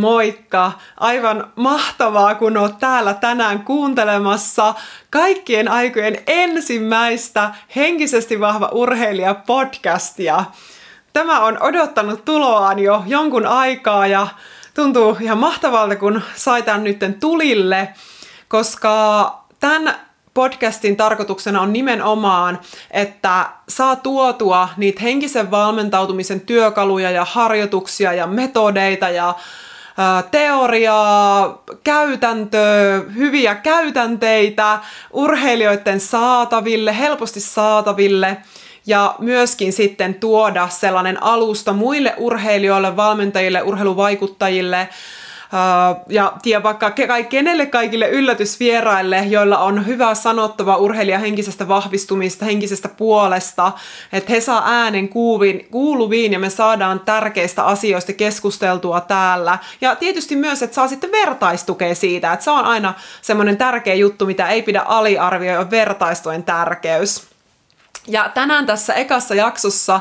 Moikka! Aivan mahtavaa, kun oot täällä tänään kuuntelemassa kaikkien aikojen ensimmäistä henkisesti vahva urheilija podcastia. Tämä on odottanut tuloaan jo jonkun aikaa ja tuntuu ihan mahtavalta, kun sai tämän nytten tulille, koska tämän podcastin tarkoituksena on nimenomaan, että saa tuotua niitä henkisen valmentautumisen työkaluja ja harjoituksia ja metodeita ja teoriaa, käytäntöä, hyviä käytänteitä urheilijoiden saataville, helposti saataville ja myöskin sitten tuoda sellainen alusta muille urheilijoille, valmentajille, urheiluvaikuttajille, ja tiedä vaikka kenelle kaikille yllätysvieraille, joilla on hyvä sanottava urheilija henkisestä vahvistumista, henkisestä puolesta, että he saa äänen kuuluviin, ja me saadaan tärkeistä asioista keskusteltua täällä. Ja tietysti myös, että saa sitten vertaistukea siitä, että se on aina semmoinen tärkeä juttu, mitä ei pidä aliarvioida, vertaistojen tärkeys. Ja tänään tässä ekassa jaksossa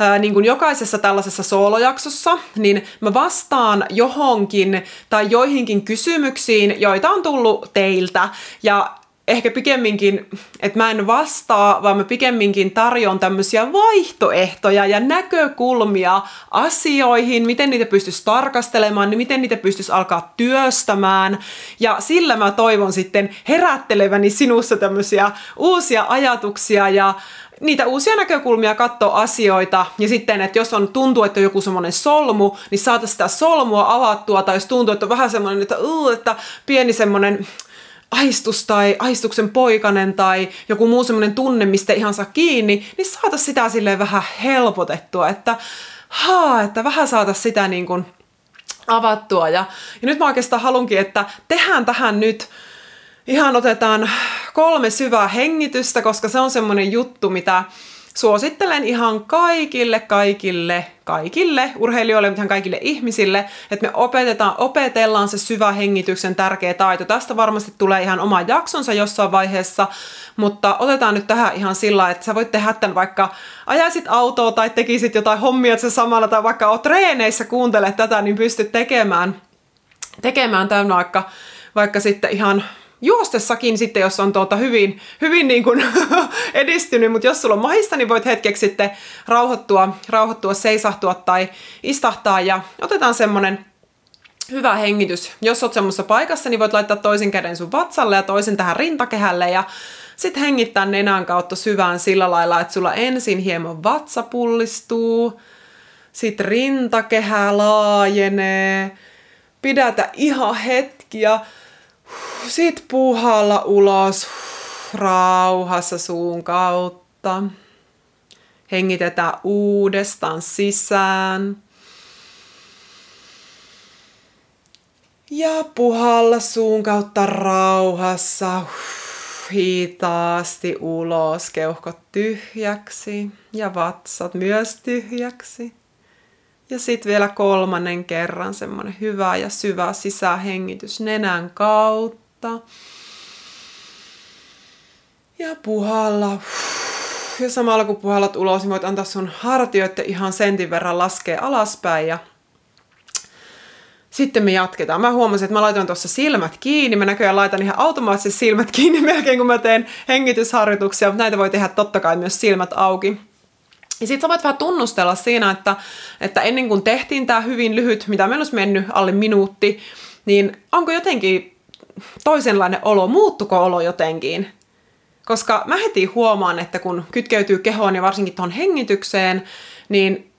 ää, niin kuin jokaisessa tällaisessa soolojaksossa, niin mä vastaan johonkin tai joihinkin kysymyksiin, joita on tullut teiltä. Ja ehkä pikemminkin, että mä en vastaa, vaan mä pikemminkin tarjon tämmöisiä vaihtoehtoja ja näkökulmia asioihin, miten niitä pystyisi tarkastelemaan, niin miten niitä pystyisi alkaa työstämään. Ja sillä mä toivon sitten herätteleväni sinussa tämmöisiä uusia ajatuksia ja niitä uusia näkökulmia katsoa asioita, ja sitten, että jos on tuntuu, että on joku semmoinen solmu, niin saata sitä solmua avattua, tai jos tuntuu, että on vähän semmoinen, että, uh, että pieni semmoinen aistus tai aistuksen poikanen tai joku muu semmoinen tunne, mistä ihan saa kiinni, niin saata sitä silleen vähän helpotettua, että haa, että vähän saata sitä niin kuin avattua. Ja, ja nyt mä oikeastaan halunkin, että tehdään tähän nyt ihan otetaan kolme syvää hengitystä, koska se on semmoinen juttu, mitä suosittelen ihan kaikille, kaikille, kaikille urheilijoille, mutta ihan kaikille ihmisille, että me opetetaan, opetellaan se syvä hengityksen tärkeä taito. Tästä varmasti tulee ihan oma jaksonsa jossain vaiheessa, mutta otetaan nyt tähän ihan sillä, että sä voit tehdä tämän vaikka ajaisit autoa tai tekisit jotain hommia se samalla, tai vaikka oot treeneissä kuuntelet tätä, niin pystyt tekemään, tekemään tämän vaikka, vaikka sitten ihan juostessakin sitten, jos on tuota hyvin, hyvin niin kuin edistynyt, mutta jos sulla on mahista, niin voit hetkeksi sitten rauhoittua, rauhoittua, seisahtua tai istahtaa ja otetaan semmonen hyvä hengitys. Jos oot semmoisessa paikassa, niin voit laittaa toisen käden sun vatsalle ja toisen tähän rintakehälle ja sitten hengittää nenän kautta syvään sillä lailla, että sulla ensin hieman vatsa pullistuu, sitten rintakehä laajenee, pidätä ihan hetki ja sit puhalla ulos rauhassa suun kautta. Hengitetään uudestaan sisään. Ja puhalla suun kautta rauhassa hitaasti ulos, keuhkot tyhjäksi ja vatsat myös tyhjäksi. Ja sitten vielä kolmannen kerran semmoinen hyvä ja syvä sisähengitys nenän kautta. Ja puhalla. Ja samalla kun puhallat ulos, niin voit antaa sun hartioiden ihan sentin verran laskea alaspäin ja sitten me jatketaan. Mä huomasin, että mä laitoin tuossa silmät kiinni. Mä näköjään laitan ihan automaattisesti silmät kiinni melkein, kun mä teen hengitysharjoituksia, mutta näitä voi tehdä totta kai myös silmät auki. Ja sitten sä voit vähän tunnustella siinä, että, että ennen kuin tehtiin tämä hyvin lyhyt, mitä meillä olisi mennyt alle minuutti, niin onko jotenkin toisenlainen olo, muuttuko olo jotenkin? Koska mä heti huomaan, että kun kytkeytyy kehoon ja varsinkin tuohon hengitykseen, niin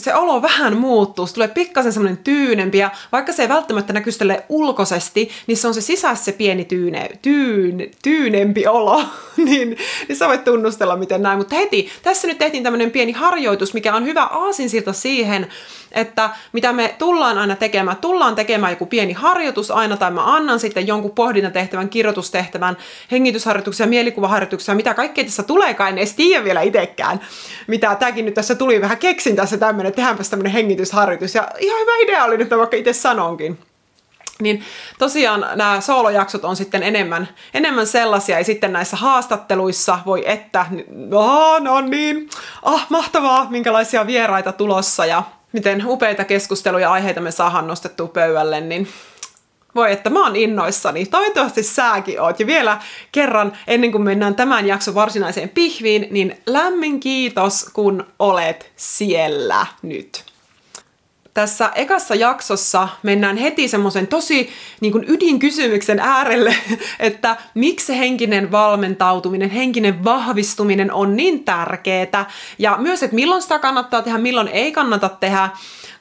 se olo vähän muuttuu, se tulee pikkasen semmoinen tyynempi ja vaikka se ei välttämättä näky ulkoisesti, niin se on se sisässä se pieni tyyne, tyyn, tyynempi olo, niin, niin sä voit tunnustella miten näin. Mutta heti, tässä nyt tehtiin tämmöinen pieni harjoitus, mikä on hyvä aasinsilta siihen, että mitä me tullaan aina tekemään, tullaan tekemään joku pieni harjoitus aina, tai mä annan sitten jonkun pohdintatehtävän, kirjoitustehtävän, hengitysharjoituksia, mielikuvaharjoituksia, mitä kaikkea tässä tuleekaan, en edes tiedä vielä itsekään, mitä tämäkin nyt tässä tuli, vähän keksin tässä tämmöinen, tehdäänpäs tämmöinen hengitysharjoitus, ja ihan hyvä idea oli nyt, vaikka itse sanonkin. Niin tosiaan nämä soolojaksot on sitten enemmän, enemmän sellaisia, ja sitten näissä haastatteluissa voi että, oh, no niin, ah, mahtavaa, minkälaisia vieraita tulossa, ja miten upeita keskusteluja ja aiheita me saadaan nostettua pöydälle, niin voi, että mä oon innoissani. Toivottavasti sääkin oot. Ja vielä kerran, ennen kuin mennään tämän jakson varsinaiseen pihviin, niin lämmin kiitos, kun olet siellä nyt tässä ekassa jaksossa mennään heti semmoisen tosi niin kuin ydinkysymyksen äärelle, että miksi henkinen valmentautuminen, henkinen vahvistuminen on niin tärkeää ja myös, että milloin sitä kannattaa tehdä, milloin ei kannata tehdä,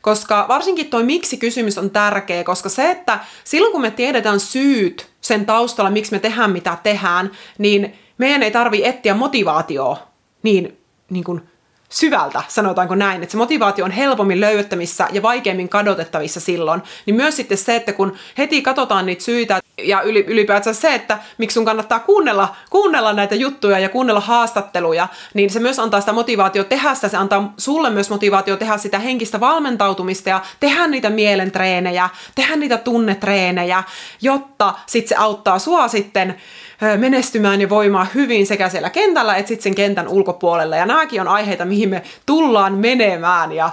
koska varsinkin toi miksi-kysymys on tärkeä, koska se, että silloin kun me tiedetään syyt sen taustalla, miksi me tehdään mitä tehdään, niin meidän ei tarvi etsiä motivaatioa niin, niin kuin syvältä, sanotaanko näin, että se motivaatio on helpommin löydettävissä ja vaikeimmin kadotettavissa silloin, niin myös sitten se, että kun heti katsotaan niitä syitä ja ylipäätään se, että miksi sun kannattaa kuunnella, kuunnella näitä juttuja ja kuunnella haastatteluja, niin se myös antaa sitä motivaatio tehdä sitä, se antaa sulle myös motivaatio tehdä sitä henkistä valmentautumista ja tehdä niitä mielentreenejä, tehdä niitä tunnetreenejä, jotta sitten se auttaa sua sitten menestymään ja voimaan hyvin sekä siellä kentällä että sitten sen kentän ulkopuolella. Ja nämäkin on aiheita, mihin me tullaan menemään ja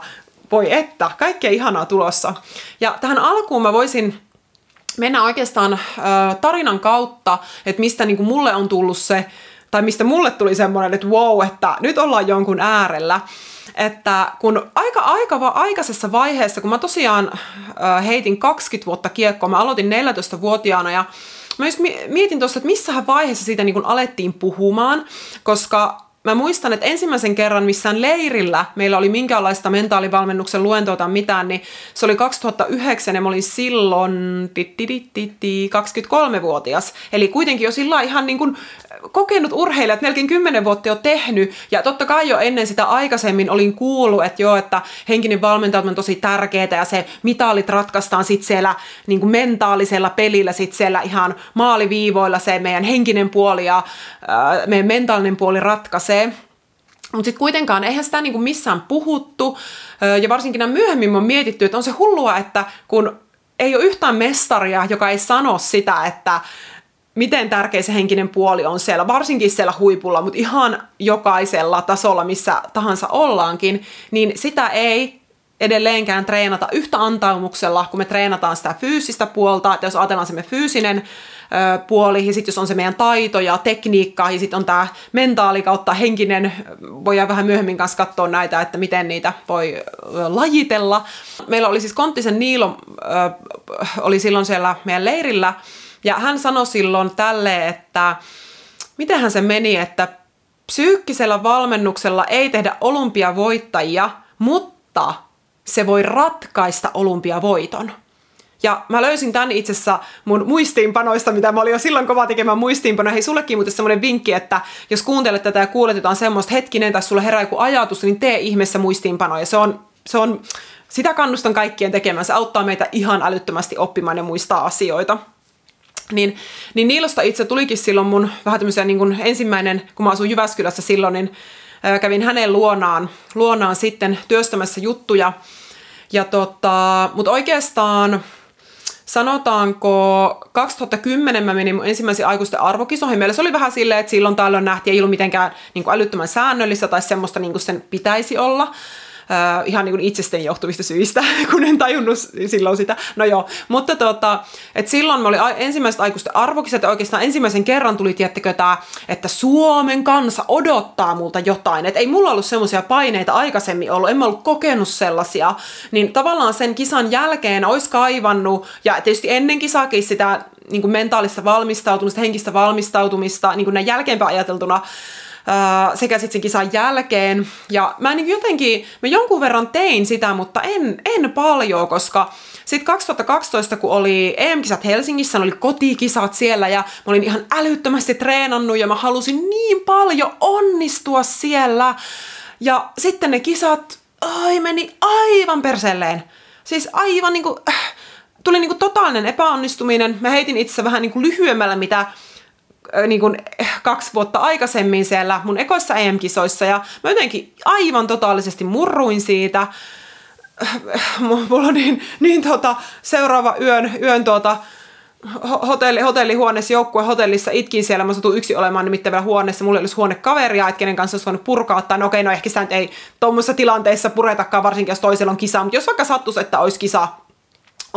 voi että, kaikkea ihanaa tulossa. Ja tähän alkuun mä voisin mennä oikeastaan tarinan kautta, että mistä niin kuin mulle on tullut se, tai mistä mulle tuli semmoinen, että wow, että nyt ollaan jonkun äärellä. Että kun aika, aika aikaisessa vaiheessa, kun mä tosiaan heitin 20 vuotta kiekkoa, mä aloitin 14-vuotiaana ja Mä just mietin tuossa, että missähän vaiheessa siitä niin kun alettiin puhumaan, koska mä muistan, että ensimmäisen kerran missään leirillä meillä oli minkäänlaista mentaalivalmennuksen luentoa tai mitään, niin se oli 2009 ja mä olin silloin 23-vuotias. Eli kuitenkin jo sillä ihan niin kuin kokenut urheilijat, melkein 10 vuotta jo tehnyt, ja totta kai jo ennen sitä aikaisemmin olin kuullut, että joo, että henkinen valmentaja on tosi tärkeää, ja se mitalit ratkaistaan sitten siellä niin kuin mentaalisella pelillä, sitten siellä ihan maaliviivoilla se meidän henkinen puoli ja äh, meidän mentaalinen puoli ratkaisee. Mutta sitten kuitenkaan eihän sitä niinku missään puhuttu, ja varsinkin nämä myöhemmin on mietitty, että on se hullua, että kun ei ole yhtään mestaria, joka ei sano sitä, että miten tärkeä se henkinen puoli on siellä, varsinkin siellä huipulla, mutta ihan jokaisella tasolla, missä tahansa ollaankin, niin sitä ei edelleenkään treenata yhtä antaumuksella, kun me treenataan sitä fyysistä puolta, että jos ajatellaan se me fyysinen puoli, ja sitten jos on se meidän taito ja tekniikka, ja sitten on tämä mentaali kautta henkinen, voidaan vähän myöhemmin kanssa katsoa näitä, että miten niitä voi lajitella. Meillä oli siis Konttisen Niilo, oli silloin siellä meidän leirillä, ja hän sanoi silloin tälle, että mitenhän se meni, että psyykkisellä valmennuksella ei tehdä olympiavoittajia, mutta se voi ratkaista olympiavoiton. Ja mä löysin tämän itse asiassa mun muistiinpanoista, mitä mä olin jo silloin kova tekemään muistiinpanoja. Hei, sullekin muuten semmoinen vinkki, että jos kuuntelet tätä ja kuulet jotain semmoista hetkinen tai sulle herää joku ajatus, niin tee ihmeessä muistiinpanoja. Se on, se on, sitä kannustan kaikkien tekemään. Se auttaa meitä ihan älyttömästi oppimaan ja muistaa asioita. Niin, niin Niilosta itse tulikin silloin mun vähän tämmöisen niin kuin ensimmäinen, kun mä asuin Jyväskylässä silloin, niin kävin hänen luonaan, luonaan sitten työstämässä juttuja. Ja tota, mutta oikeastaan sanotaanko 2010 mä menin mun ensimmäisiin aikuisten arvokisoihin. Meillä se oli vähän silleen, että silloin tällöin nähtiin, ei ollut mitenkään niin kuin älyttömän säännöllistä tai semmoista niin kuin sen pitäisi olla äh, ihan niin kuin itsestä johtuvista syistä, kun en tajunnut silloin sitä. No joo, mutta tota, et silloin me oli ensimmäiset aikuisten arvokiset ja oikeastaan ensimmäisen kerran tuli, tiettekö tämä, että Suomen kansa odottaa multa jotain. Että ei mulla ollut semmoisia paineita aikaisemmin ollut, en mä ollut kokenut sellaisia. Niin tavallaan sen kisan jälkeen olisi kaivannut, ja tietysti ennen kisaakin sitä niin kuin mentaalista valmistautumista, henkistä valmistautumista, niin kuin näin jälkeenpäin ajateltuna, sekä sitten sen kisan jälkeen. Ja mä niin jotenkin, mä jonkun verran tein sitä, mutta en, en paljon, koska sitten 2012, kun oli EM-kisat Helsingissä, oli kotikisat siellä ja mä olin ihan älyttömästi treenannut ja mä halusin niin paljon onnistua siellä. Ja sitten ne kisat, ai meni aivan perselleen. Siis aivan niinku, äh, tuli niinku totaalinen epäonnistuminen. Mä heitin itse vähän niinku lyhyemmällä, mitä niin kuin kaksi vuotta aikaisemmin siellä mun ekoissa EM-kisoissa ja mä jotenkin aivan totaalisesti murruin siitä. Mulla on niin, niin tota, seuraava yön, yön tuota, hotelli, hotellihuoneessa, joukkuehotellissa, itkin siellä, mä satun yksi olemaan nimittäin vielä huoneessa, mulla olisi huonekaveria, että kenen kanssa olisi voinut purkaa, tai no okei, no ehkä sitä nyt ei tuommoisessa tilanteessa puretakaan, varsinkin jos toisella on kisa, mutta jos vaikka sattuisi, että olisi kisa,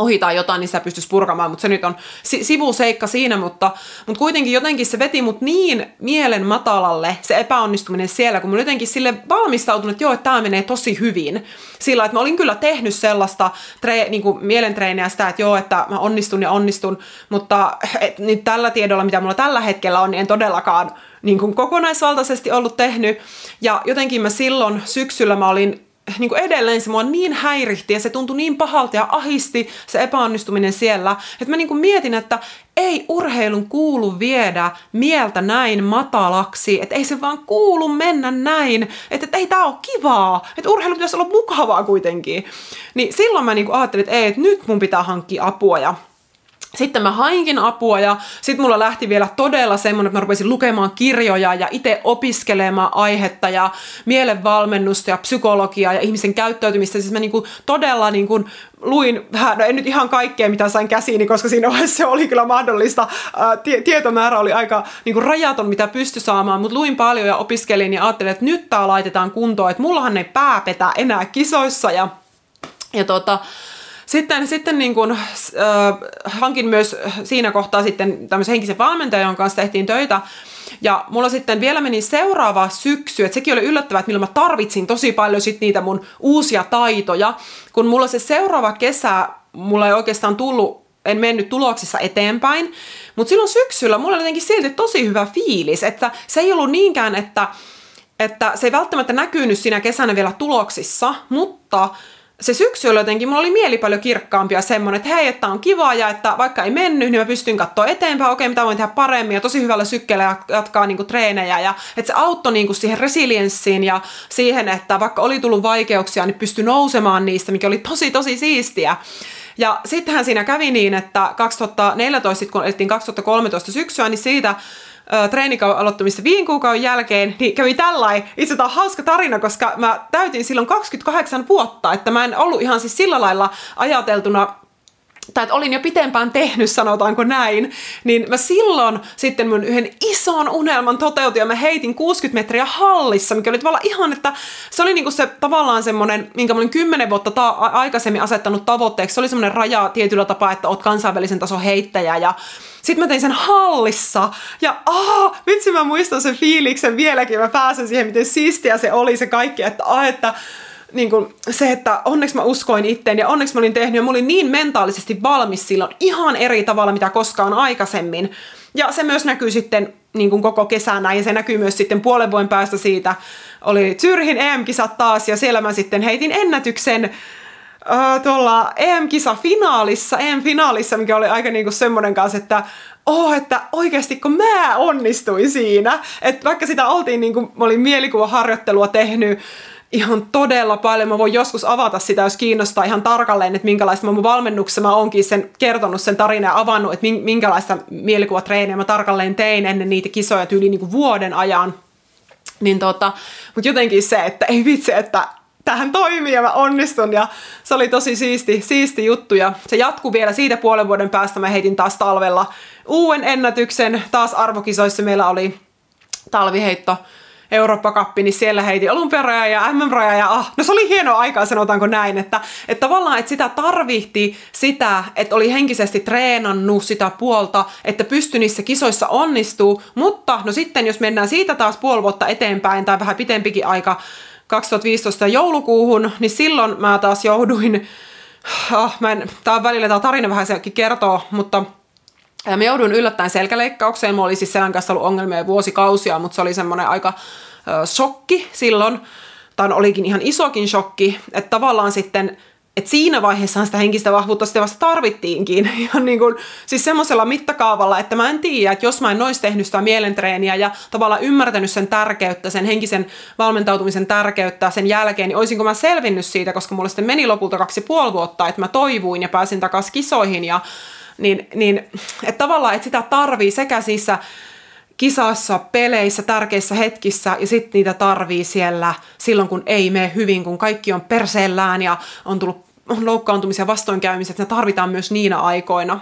ohi tai jotain, niin sitä pystyisi purkamaan, mutta se nyt on si- sivuseikka siinä, mutta, mutta kuitenkin jotenkin se veti mut niin mielen matalalle, se epäonnistuminen siellä, kun mä jotenkin sille valmistautunut, että joo, että tämä menee tosi hyvin. Sillä, että mä olin kyllä tehnyt sellaista tre- niin mielentreeniä sitä, että joo, että mä onnistun ja onnistun, mutta et, nyt tällä tiedolla, mitä mulla tällä hetkellä on, niin en todellakaan niin kuin kokonaisvaltaisesti ollut tehnyt. Ja jotenkin mä silloin syksyllä mä olin niin kuin edelleen se mua niin häirihti ja se tuntui niin pahalta ja ahisti se epäonnistuminen siellä, että mä niin kuin mietin, että ei urheilun kuulu viedä mieltä näin matalaksi, että ei se vaan kuulu mennä näin, että, että ei tää ole kivaa, että urheilu pitäisi olla mukavaa kuitenkin. Niin silloin mä niin kuin ajattelin, että ei, että nyt mun pitää hankkia apua ja sitten mä hainkin apua ja sitten mulla lähti vielä todella semmoinen, että mä rupesin lukemaan kirjoja ja itse opiskelemaan aihetta ja mielenvalmennusta ja psykologiaa ja ihmisen käyttäytymistä. Siis mä niinku todella niinku luin vähän, no en nyt ihan kaikkea mitä sain käsiini, koska siinä vaiheessa se oli kyllä mahdollista. Ää, tietomäärä oli aika niinku rajaton, mitä pysty saamaan, mutta luin paljon ja opiskelin ja ajattelin, että nyt tää laitetaan kuntoon, että mullahan ei pääpetä enää kisoissa ja, ja tota, sitten, sitten niin kuin, äh, hankin myös siinä kohtaa sitten tämmöisen henkisen valmentajan, jonka kanssa tehtiin töitä. Ja mulla sitten vielä meni seuraava syksy, että sekin oli yllättävää, että millä mä tarvitsin tosi paljon sit niitä mun uusia taitoja. Kun mulla se seuraava kesä, mulla ei oikeastaan tullut en mennyt tuloksissa eteenpäin, mutta silloin syksyllä mulla oli jotenkin silti tosi hyvä fiilis, että se ei ollut niinkään, että, että se ei välttämättä näkynyt siinä kesänä vielä tuloksissa, mutta se syksy oli jotenkin, mulla oli mieli paljon kirkkaampi ja semmoinen, että hei, että on kiva ja että vaikka ei mennyt, niin mä pystyn katsoa eteenpäin, okei, mitä voin tehdä paremmin ja tosi hyvällä sykkeellä jatkaa niin kuin, treenejä ja että se auttoi niin kuin, siihen resilienssiin ja siihen, että vaikka oli tullut vaikeuksia, niin pystyi nousemaan niistä, mikä oli tosi tosi siistiä. Ja sittenhän siinä kävi niin, että 2014, kun elettiin 2013 syksyä, niin siitä treenikauden aloittamista viiden kuukauden jälkeen, niin kävi tällainen, itse tämä on hauska tarina, koska mä täytin silloin 28 vuotta, että mä en ollut ihan siis sillä lailla ajateltuna tai että olin jo pitempään tehnyt, sanotaanko näin, niin mä silloin sitten mun yhden ison unelman toteutin ja mä heitin 60 metriä hallissa, mikä oli tavallaan ihan, että se oli niinku se tavallaan semmoinen, minkä mä olin 10 vuotta ta- aikaisemmin asettanut tavoitteeksi, se oli semmoinen raja tietyllä tapaa, että oot kansainvälisen tason heittäjä ja sitten mä tein sen hallissa ja aah, vitsi mä muistan sen fiiliksen vieläkin, mä pääsen siihen, miten siistiä se oli se kaikki, että aah, että niin kuin se, että onneksi mä uskoin itteen ja onneksi mä olin tehnyt ja mä olin niin mentaalisesti valmis silloin ihan eri tavalla, mitä koskaan aikaisemmin. Ja se myös näkyy sitten niin kuin koko kesänä ja se näkyy myös sitten puolen vuoden päästä siitä. Oli Zyrhin EM-kisat taas ja siellä mä sitten heitin ennätyksen äh, tuolla EM-kisa-finaalissa, EM-finaalissa, mikä oli aika niinku semmoinen kanssa, että oh, että oikeasti kun mä onnistuin siinä, että vaikka sitä oltiin, niin kuin, mä olin mielikuvaharjoittelua tehnyt, ihan todella paljon. Mä voin joskus avata sitä, jos kiinnostaa ihan tarkalleen, että minkälaista mun valmennuksessa mä oonkin sen kertonut sen tarinan ja avannut, että minkälaista mielikuvatreeniä mä tarkalleen tein ennen niitä kisoja tyyli niin kuin vuoden ajan. Niin tota, mutta jotenkin se, että ei vitsi, että tähän toimii ja mä onnistun ja se oli tosi siisti, siisti juttu ja se jatkuu vielä siitä puolen vuoden päästä. Mä heitin taas talvella uuden ennätyksen. Taas arvokisoissa meillä oli talviheitto Eurooppa-kappi, niin siellä heiti olympiaraja ja MM-raja ja ah, no se oli hieno aikaa, sanotaanko näin, että, että tavallaan, että sitä tarvihti sitä, että oli henkisesti treenannut sitä puolta, että pystyi niissä kisoissa onnistuu, mutta no sitten jos mennään siitä taas puoli vuotta eteenpäin tai vähän pitempikin aika 2015 joulukuuhun, niin silloin mä taas jouduin, ah, mä en, tää on välillä tää tarina vähän sekin kertoo, mutta mä jouduin yllättäen selkäleikkaukseen. Mulla oli siis selän kanssa ollut ongelmia vuosikausia, mutta se oli semmoinen aika ö, shokki silloin. Tai olikin ihan isokin shokki, että tavallaan sitten että siinä vaiheessa sitä henkistä vahvuutta sitten vasta tarvittiinkin. Ja niin kuin, siis semmoisella mittakaavalla, että mä en tiedä, että jos mä en olisi tehnyt sitä mielentreeniä ja tavallaan ymmärtänyt sen tärkeyttä, sen henkisen valmentautumisen tärkeyttä sen jälkeen, niin olisinko mä selvinnyt siitä, koska mulla sitten meni lopulta kaksi puoli vuotta, että mä toivuin ja pääsin takaisin kisoihin ja niin, niin että tavallaan, että sitä tarvii sekä siis kisassa, peleissä, tärkeissä hetkissä ja sitten niitä tarvii siellä silloin, kun ei mene hyvin, kun kaikki on perseellään ja on tullut on loukkaantumisia, vastoinkäymisiä, että ne tarvitaan myös niinä aikoina.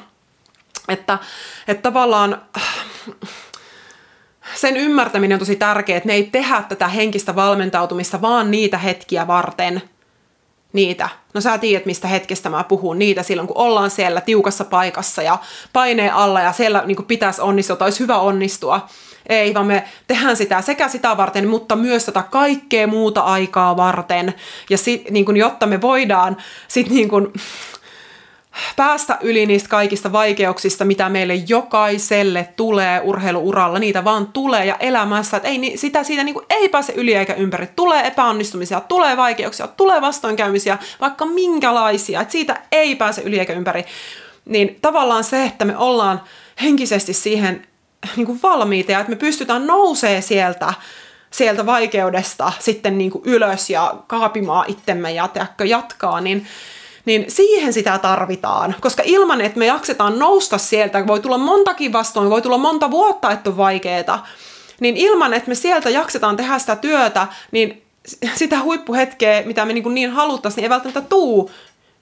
Että, että tavallaan sen ymmärtäminen on tosi tärkeää, että me ei tehdä tätä henkistä valmentautumista vaan niitä hetkiä varten, niitä. No sä tiedät, mistä hetkestä mä puhun. Niitä silloin, kun ollaan siellä tiukassa paikassa ja paineen alla ja siellä niin pitäisi onnistua tai olisi hyvä onnistua. Ei, vaan me tehdään sitä sekä sitä varten, mutta myös tätä kaikkea muuta aikaa varten. Ja sit, niin kuin, jotta me voidaan sit, niin päästä yli niistä kaikista vaikeuksista, mitä meille jokaiselle tulee urheiluuralla. Niitä vaan tulee ja elämässä, että ei, sitä siitä niin kuin ei pääse yli eikä ympäri. Tulee epäonnistumisia, tulee vaikeuksia, tulee vastoinkäymisiä, vaikka minkälaisia. Että siitä ei pääse yli eikä ympäri. Niin tavallaan se, että me ollaan henkisesti siihen niin kuin valmiita ja että me pystytään nousee sieltä, sieltä vaikeudesta sitten niin kuin ylös ja kaapimaan itsemme ja jatkaa, niin, niin siihen sitä tarvitaan. Koska ilman, että me jaksetaan nousta sieltä, voi tulla montakin vastoin, voi tulla monta vuotta, että on vaikeaa, niin ilman, että me sieltä jaksetaan tehdä sitä työtä, niin sitä huippuhetkeä, mitä me niin, niin haluttaisiin, niin ei välttämättä tuu,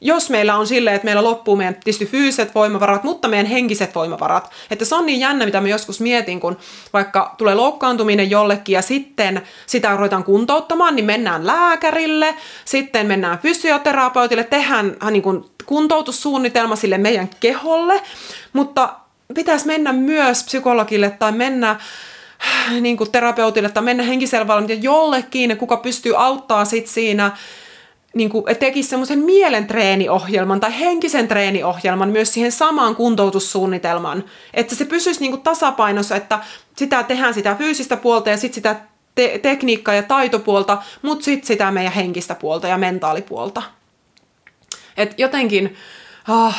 jos meillä on silleen, että meillä loppuu meidän tietysti fyysiset voimavarat, mutta meidän henkiset voimavarat. Että se on niin jännä, mitä mä joskus mietin, kun vaikka tulee loukkaantuminen jollekin ja sitten sitä ruvetaan kuntouttamaan, niin mennään lääkärille, sitten mennään fysioterapeutille, tehdään niin kuin kuntoutussuunnitelma sille meidän keholle, mutta pitäisi mennä myös psykologille tai mennä niin kuin terapeutille tai mennä henkisellä valmiin jollekin, kuka pystyy auttaa sit siinä niin kuin, tekisi semmoisen mielentreeniohjelman tai henkisen treeniohjelman myös siihen samaan kuntoutussuunnitelmaan, että se pysyisi niin kuin tasapainossa, että sitä tehdään sitä fyysistä puolta ja sitten sitä te- tekniikkaa ja taitopuolta, mutta sitten sitä meidän henkistä puolta ja mentaalipuolta. Et jotenkin, oh,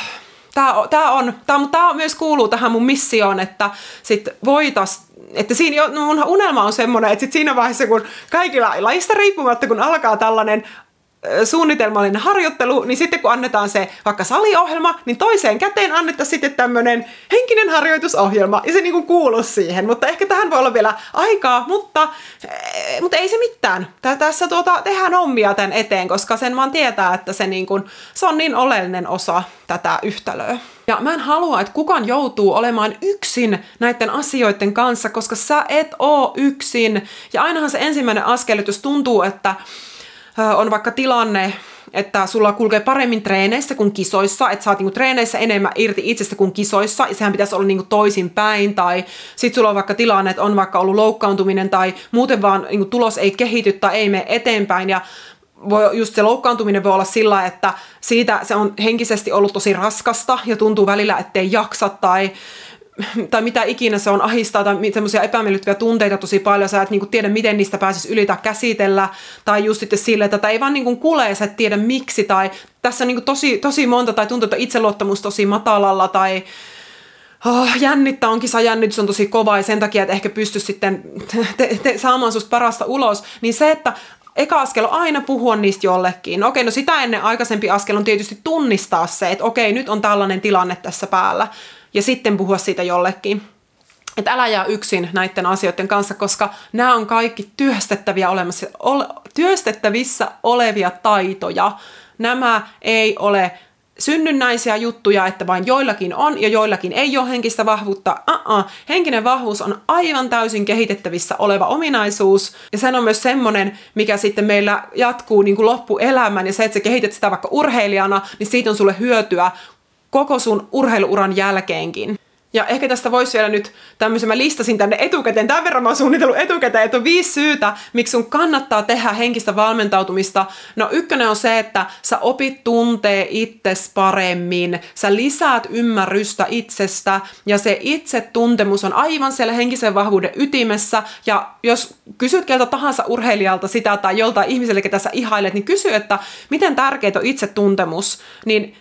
tämä on, tää on, tää, tää myös kuuluu tähän mun missioon, että sit voitais, että siinä jo, no mun unelma on semmoinen, että sit siinä vaiheessa, kun kaikilla lajista riippumatta, kun alkaa tällainen suunnitelmallinen harjoittelu, niin sitten kun annetaan se vaikka saliohjelma, niin toiseen käteen annetaan sitten tämmöinen henkinen harjoitusohjelma, ja se niinku kuuluu siihen. Mutta ehkä tähän voi olla vielä aikaa, mutta, mutta ei se mitään. Tässä tuota, tehdään hommia tämän eteen, koska sen vaan tietää, että se, niinku, se on niin oleellinen osa tätä yhtälöä. Ja mä en halua, että kukaan joutuu olemaan yksin näiden asioiden kanssa, koska sä et oo yksin. Ja ainahan se ensimmäinen askel, jos tuntuu, että on vaikka tilanne, että sulla kulkee paremmin treeneissä kuin kisoissa, että saat niinku treeneissä enemmän irti itsestä kuin kisoissa, ja sehän pitäisi olla niinku toisin päin, tai sit sulla on vaikka tilanne, että on vaikka ollut loukkaantuminen, tai muuten vaan niinku tulos ei kehity tai ei mene eteenpäin, ja voi, just se loukkaantuminen voi olla sillä, että siitä se on henkisesti ollut tosi raskasta, ja tuntuu välillä, ettei jaksa, tai tai mitä ikinä se on ahistaa tai semmoisia epämiellyttäviä tunteita tosi paljon, sä et niinku tiedä, miten niistä pääsis yli tai käsitellä, tai just sitten sille, että ei vaan niinku kuule, sä et tiedä miksi, tai tässä on niinku tosi, tosi monta, tai tuntuu, että itseluottamus tosi matalalla, tai oh, jännittää on kisajännitys on tosi kova, ja sen takia, että ehkä pysty sitten te, te, saamaan susta parasta ulos, niin se, että eka askel on aina puhua niistä jollekin. Okei, no sitä ennen aikaisempi askel on tietysti tunnistaa se, että okei, nyt on tällainen tilanne tässä päällä ja sitten puhua siitä jollekin. Että älä jää yksin näiden asioiden kanssa, koska nämä on kaikki työstettäviä olemassa, ole, työstettävissä olevia taitoja. Nämä ei ole synnynnäisiä juttuja, että vain joillakin on ja joillakin ei ole henkistä vahvuutta. Uh-uh. Henkinen vahvuus on aivan täysin kehitettävissä oleva ominaisuus. Ja se on myös semmoinen, mikä sitten meillä jatkuu niin kuin loppuelämän. Ja se, että sä kehität sitä vaikka urheilijana, niin siitä on sulle hyötyä koko sun urheiluuran jälkeenkin. Ja ehkä tästä voisi vielä nyt tämmöisen, mä listasin tänne etukäteen, tämän verran mä oon suunnitellut etukäteen, että on viisi syytä, miksi sun kannattaa tehdä henkistä valmentautumista. No ykkönen on se, että sä opit tuntee itses paremmin, sä lisäät ymmärrystä itsestä ja se itsetuntemus on aivan siellä henkisen vahvuuden ytimessä ja jos kysyt keltä tahansa urheilijalta sitä tai joltain ihmiselle, ketä sä ihailet, niin kysy, että miten tärkeää on itsetuntemus, niin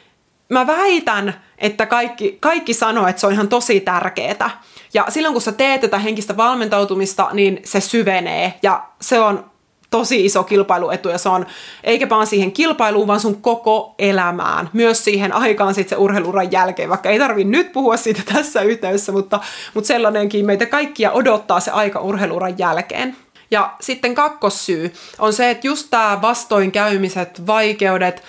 mä väitän, että kaikki, kaikki sanoo, että se on ihan tosi tärkeää. Ja silloin kun sä teet tätä henkistä valmentautumista, niin se syvenee ja se on tosi iso kilpailuetu ja se on, eikä vaan siihen kilpailuun, vaan sun koko elämään. Myös siihen aikaan sitten se urheiluran jälkeen, vaikka ei tarvi nyt puhua siitä tässä yhteydessä, mutta, mutta sellainenkin meitä kaikkia odottaa se aika urheiluran jälkeen. Ja sitten kakkossyy on se, että just tämä vastoinkäymiset, vaikeudet,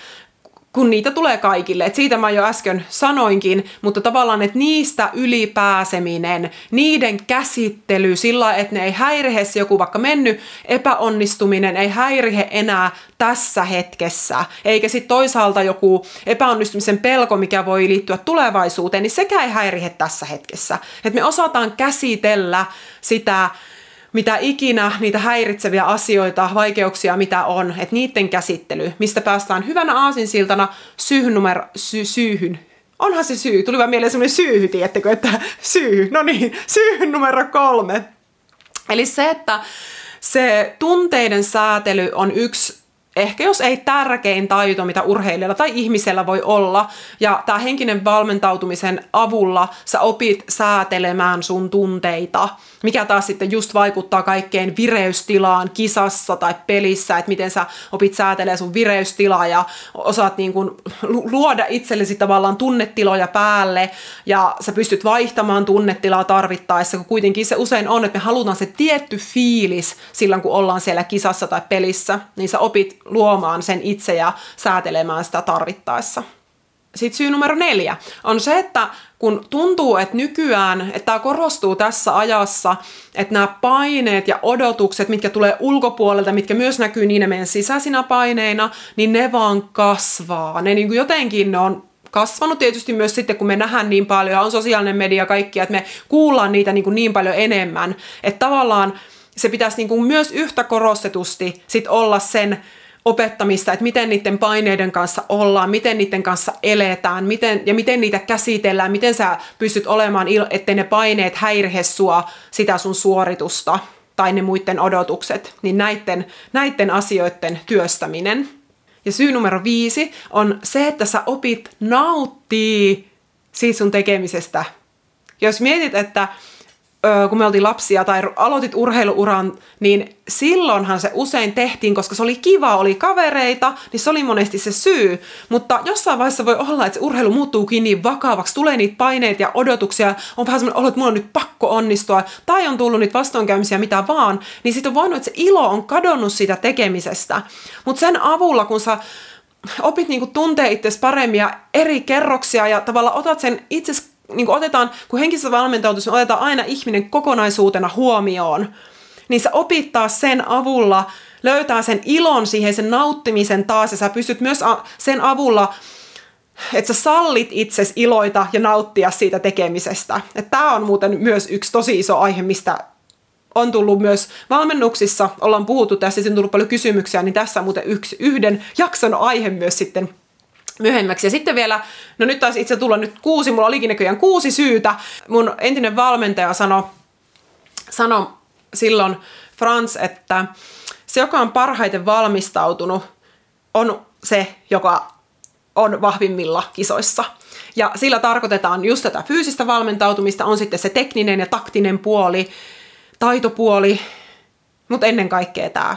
kun niitä tulee kaikille. Et siitä mä jo äsken sanoinkin, mutta tavallaan, että niistä ylipääseminen, niiden käsittely sillä, että ne ei häirihe se joku vaikka mennyt epäonnistuminen, ei häirihe enää tässä hetkessä, eikä sitten toisaalta joku epäonnistumisen pelko, mikä voi liittyä tulevaisuuteen, niin sekä ei häirihe tässä hetkessä. Että me osataan käsitellä sitä mitä ikinä, niitä häiritseviä asioita, vaikeuksia, mitä on, että niiden käsittely, mistä päästään hyvänä aasinsiltana syyhyn numero, sy, syyhyn, onhan se syy, tuli vaan mieleen semmoinen syyhy, tiettekö, että syy, no niin, syyhyn numero kolme. Eli se, että se tunteiden säätely on yksi ehkä jos ei tärkein taito, mitä urheilijalla tai ihmisellä voi olla. Ja tämä henkinen valmentautumisen avulla sä opit säätelemään sun tunteita, mikä taas sitten just vaikuttaa kaikkeen vireystilaan kisassa tai pelissä, että miten sä opit säätelee sun vireystilaa ja osaat niin kuin luoda itsellesi tavallaan tunnetiloja päälle ja sä pystyt vaihtamaan tunnetilaa tarvittaessa, kun kuitenkin se usein on, että me halutaan se tietty fiilis silloin, kun ollaan siellä kisassa tai pelissä, niin sä opit luomaan sen itse ja säätelemään sitä tarvittaessa. Sitten syy numero neljä on se, että kun tuntuu, että nykyään, että tämä korostuu tässä ajassa, että nämä paineet ja odotukset, mitkä tulee ulkopuolelta, mitkä myös näkyy niin meidän sisäisinä paineina, niin ne vaan kasvaa. Ne niin kuin jotenkin ne on kasvanut tietysti myös sitten, kun me nähdään niin paljon, on sosiaalinen media kaikkia, että me kuullaan niitä niin, kuin niin paljon enemmän, että tavallaan se pitäisi niin kuin myös yhtä korostetusti sit olla sen opettamista, että miten niiden paineiden kanssa ollaan, miten niiden kanssa eletään miten, ja miten niitä käsitellään, miten sä pystyt olemaan, ettei ne paineet häirihe sua sitä sun suoritusta tai ne muiden odotukset, niin näiden, näiden asioiden työstäminen. Ja syy numero viisi on se, että sä opit nauttii siitä sun tekemisestä. Jos mietit, että kun me oltiin lapsia tai aloitit urheiluuran, niin silloinhan se usein tehtiin, koska se oli kiva, oli kavereita, niin se oli monesti se syy. Mutta jossain vaiheessa voi olla, että se urheilu muuttuukin niin vakavaksi, tulee niitä paineita ja odotuksia, on vähän semmoinen olo, että mulla on nyt pakko onnistua, tai on tullut niitä vastoinkäymisiä, mitä vaan, niin sitten on voinut, että se ilo on kadonnut siitä tekemisestä. Mutta sen avulla, kun sä opit niinku tuntee itsesi paremmin ja eri kerroksia ja tavallaan otat sen itse niin kuin otetaan, kun henkisessä valmentautumisessa otetaan aina ihminen kokonaisuutena huomioon, niin sä opit taas sen avulla löytää sen ilon siihen, sen nauttimisen taas, ja sä pystyt myös sen avulla että sä sallit itsesi iloita ja nauttia siitä tekemisestä. Tämä on muuten myös yksi tosi iso aihe, mistä on tullut myös valmennuksissa, ollaan puhuttu tässä, on tullut paljon kysymyksiä, niin tässä on muuten yksi, yhden jakson aihe myös sitten myöhemmäksi. Ja sitten vielä, no nyt taas itse tulla nyt kuusi, mulla olikin näköjään kuusi syytä. Mun entinen valmentaja sanoi sano silloin, Frans, että se, joka on parhaiten valmistautunut, on se, joka on vahvimmilla kisoissa. Ja sillä tarkoitetaan just tätä fyysistä valmentautumista, on sitten se tekninen ja taktinen puoli, taitopuoli, mutta ennen kaikkea tämä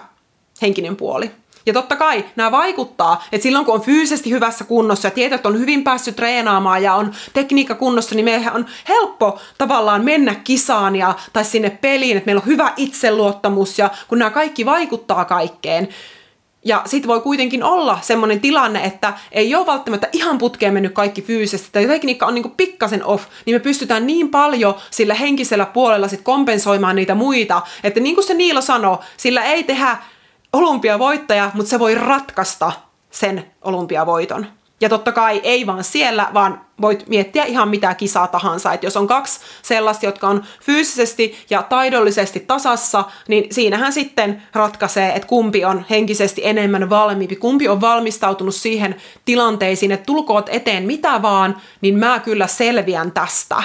henkinen puoli. Ja totta kai nämä vaikuttaa, että silloin kun on fyysisesti hyvässä kunnossa ja tietää, on hyvin päässyt treenaamaan ja on tekniikka kunnossa, niin meidän on helppo tavallaan mennä kisaan ja, tai sinne peliin, että meillä on hyvä itseluottamus ja kun nämä kaikki vaikuttaa kaikkeen, ja sitten voi kuitenkin olla semmoinen tilanne, että ei ole välttämättä ihan putkeen mennyt kaikki fyysisesti, tai tekniikka on niinku pikkasen off, niin me pystytään niin paljon sillä henkisellä puolella sit kompensoimaan niitä muita, että niin kuin se Niilo sanoi, sillä ei tehdä olympiavoittaja, mutta se voi ratkaista sen olympiavoiton. Ja totta kai ei vaan siellä, vaan voit miettiä ihan mitä kisaa tahansa. Että jos on kaksi sellaista, jotka on fyysisesti ja taidollisesti tasassa, niin siinähän sitten ratkaisee, että kumpi on henkisesti enemmän valmiimpi, kumpi on valmistautunut siihen tilanteisiin, että tulkoot eteen mitä vaan, niin mä kyllä selviän tästä.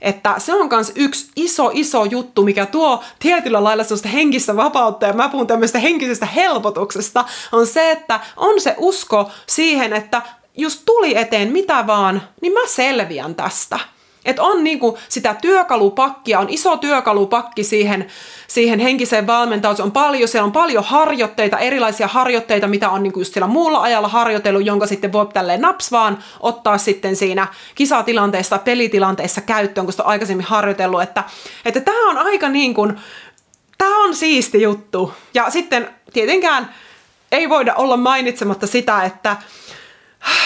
Että se on myös yksi iso, iso juttu, mikä tuo tietyllä lailla sellaista henkistä vapautta, ja mä puhun tämmöistä henkisestä helpotuksesta, on se, että on se usko siihen, että just tuli eteen mitä vaan, niin mä selviän tästä. Että on niinku sitä työkalupakkia, on iso työkalupakki siihen, siihen henkiseen valmentaukseen. On paljon, siellä on paljon harjoitteita, erilaisia harjoitteita, mitä on niinku just siellä muulla ajalla harjoitellut, jonka sitten voi tälleen naps vaan ottaa sitten siinä kisatilanteessa, pelitilanteessa käyttöön, kun sitä on aikaisemmin harjoitellut. Että, että tämä on aika niin kuin, tämä on siisti juttu. Ja sitten tietenkään ei voida olla mainitsematta sitä, että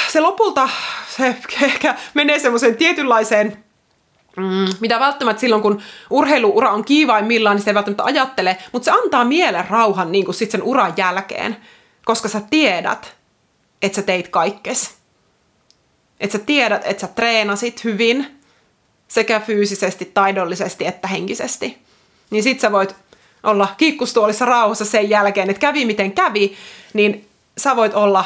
se lopulta se ehkä menee semmoiseen tietynlaiseen Mm, mitä välttämättä silloin, kun urheiluura on kiivaimmillaan, niin se ei välttämättä ajattele, mutta se antaa mielen rauhan niin kuin sit sen uran jälkeen, koska sä tiedät, että sä teit kaikkes. Että sä tiedät, että sä treenasit hyvin, sekä fyysisesti, taidollisesti että henkisesti. Niin sit sä voit olla kiikkustuolissa rauhassa sen jälkeen, että kävi miten kävi, niin sä voit olla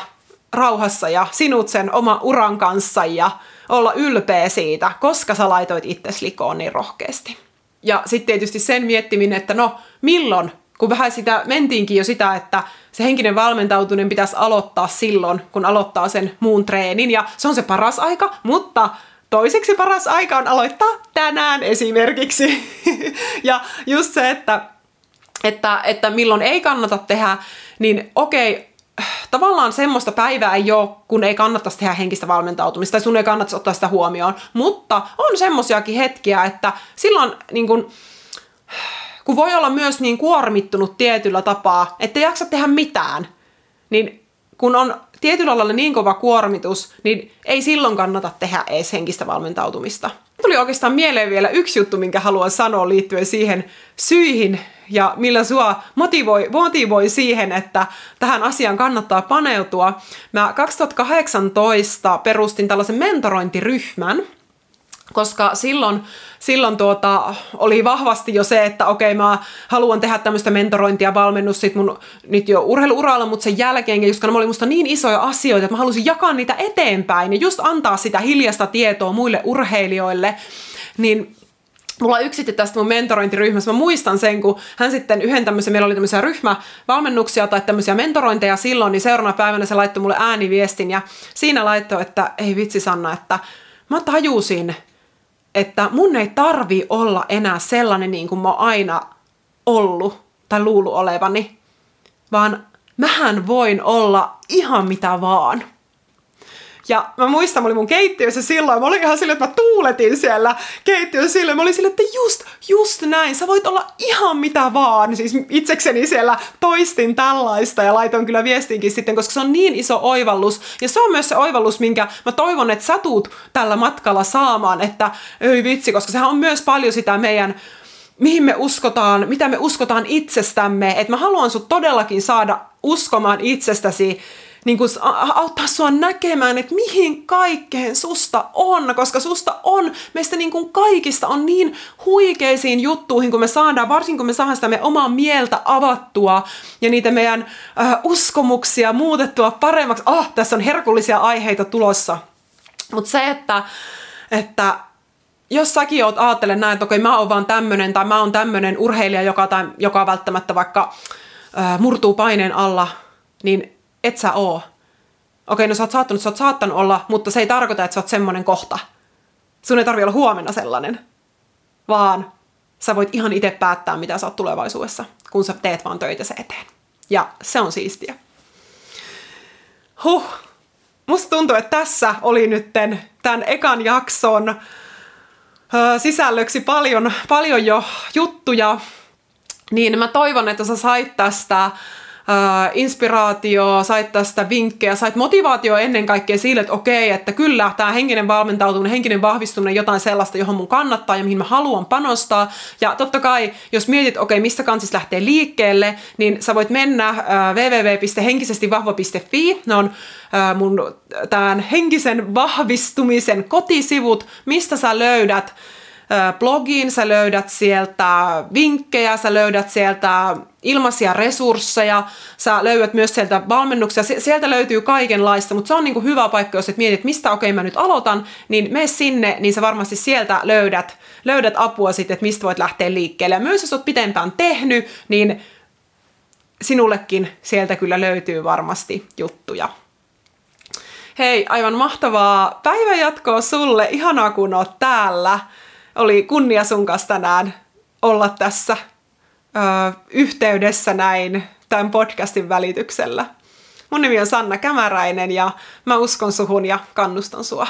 rauhassa ja sinut sen oma uran kanssa ja olla ylpeä siitä, koska sä laitoit itse likoon niin rohkeasti. Ja sitten tietysti sen miettiminen, että no milloin, kun vähän sitä mentiinkin jo sitä, että se henkinen valmentautuminen pitäisi aloittaa silloin, kun aloittaa sen muun treenin, ja se on se paras aika, mutta toiseksi paras aika on aloittaa tänään esimerkiksi. ja just se, että, että, että milloin ei kannata tehdä, niin okei, tavallaan semmoista päivää ei ole, kun ei kannattaisi tehdä henkistä valmentautumista tai sun ei kannattaisi ottaa sitä huomioon. Mutta on semmoisiakin hetkiä, että silloin niin kun, kun voi olla myös niin kuormittunut tietyllä tapaa, että ei jaksa tehdä mitään, niin kun on tietyllä lailla niin kova kuormitus, niin ei silloin kannata tehdä edes henkistä valmentautumista. Tuli oikeastaan mieleen vielä yksi juttu, minkä haluan sanoa liittyen siihen syihin, ja millä sua motivoi, motivoi siihen, että tähän asiaan kannattaa paneutua. Mä 2018 perustin tällaisen mentorointiryhmän, koska silloin, silloin tuota, oli vahvasti jo se, että okei mä haluan tehdä tämmöistä mentorointia, valmennus sit mun nyt jo urheiluuralla, mutta sen jälkeen, koska ne oli musta niin isoja asioita, että mä halusin jakaa niitä eteenpäin ja just antaa sitä hiljasta tietoa muille urheilijoille, niin Mulla yksitti tästä mun mentorointiryhmässä. Mä muistan sen, kun hän sitten yhden tämmöisen, meillä oli tämmöisiä ryhmävalmennuksia tai tämmöisiä mentorointeja silloin, niin seuraavana päivänä se laittoi mulle ääniviestin ja siinä laittoi, että ei vitsi Sanna, että mä tajusin, että mun ei tarvi olla enää sellainen niin kuin mä oon aina ollut tai luulu olevani, vaan mähän voin olla ihan mitä vaan. Ja mä muistan, mä olin mun keittiössä silloin, mä olin ihan silleen, että mä tuuletin siellä keittiössä silloin. Mä olin silleen, että just, just näin, sä voit olla ihan mitä vaan. Siis itsekseni siellä toistin tällaista ja laitoin kyllä viestinkin sitten, koska se on niin iso oivallus. Ja se on myös se oivallus, minkä mä toivon, että sä tuut tällä matkalla saamaan, että ei vitsi, koska sehän on myös paljon sitä meidän mihin me uskotaan, mitä me uskotaan itsestämme, että mä haluan sut todellakin saada uskomaan itsestäsi niin kuin auttaa sua näkemään, että mihin kaikkeen susta on, koska susta on, meistä niin kuin kaikista on niin huikeisiin juttuihin, kun me saadaan, varsinkin kun me saadaan sitä meidän omaa mieltä avattua ja niitä meidän äh, uskomuksia muutettua paremmaksi. Ah, tässä on herkullisia aiheita tulossa. Mutta se, että, että jos säkin oot ajattelen näin, että okei, mä oon vaan tämmönen tai mä oon tämmönen urheilija, joka, tai, joka välttämättä vaikka äh, murtuu paineen alla, niin et sä oo. Okei, no sä oot saattanut, sä oot saattanut olla, mutta se ei tarkoita, että sä oot semmonen kohta. Sun ei tarvi olla huomenna sellainen. Vaan sä voit ihan itse päättää, mitä sä oot tulevaisuudessa, kun sä teet vaan töitä se eteen. Ja se on siistiä. Huh. Musta tuntuu, että tässä oli nytten tämän ekan jakson sisällöksi paljon, paljon jo juttuja. Niin mä toivon, että sä sait tästä äh, inspiraatio, sait tästä vinkkejä, sait motivaatio ennen kaikkea sille, että okei, että kyllä tämä henkinen valmentautuminen, henkinen vahvistuminen, jotain sellaista, johon mun kannattaa ja mihin mä haluan panostaa. Ja totta kai, jos mietit, okei, mistä kansis lähtee liikkeelle, niin sä voit mennä äh, www.henkisestivahva.fi, ne on äh, mun tämän henkisen vahvistumisen kotisivut, mistä sä löydät blogin, sä löydät sieltä vinkkejä, sä löydät sieltä ilmaisia resursseja, sä löydät myös sieltä valmennuksia, sieltä löytyy kaikenlaista, mutta se on niin kuin hyvä paikka, jos et mietit, mistä okei okay, mä nyt aloitan, niin mene sinne, niin sä varmasti sieltä löydät, löydät apua sitten, että mistä voit lähteä liikkeelle. Ja myös jos oot pitempään tehnyt, niin sinullekin sieltä kyllä löytyy varmasti juttuja. Hei, aivan mahtavaa päivänjatkoa sulle. Ihanaa, kun oot täällä oli kunnia sun kanssa tänään olla tässä ö, yhteydessä näin tämän podcastin välityksellä. Mun nimi on Sanna Kämäräinen ja mä uskon suhun ja kannustan sua.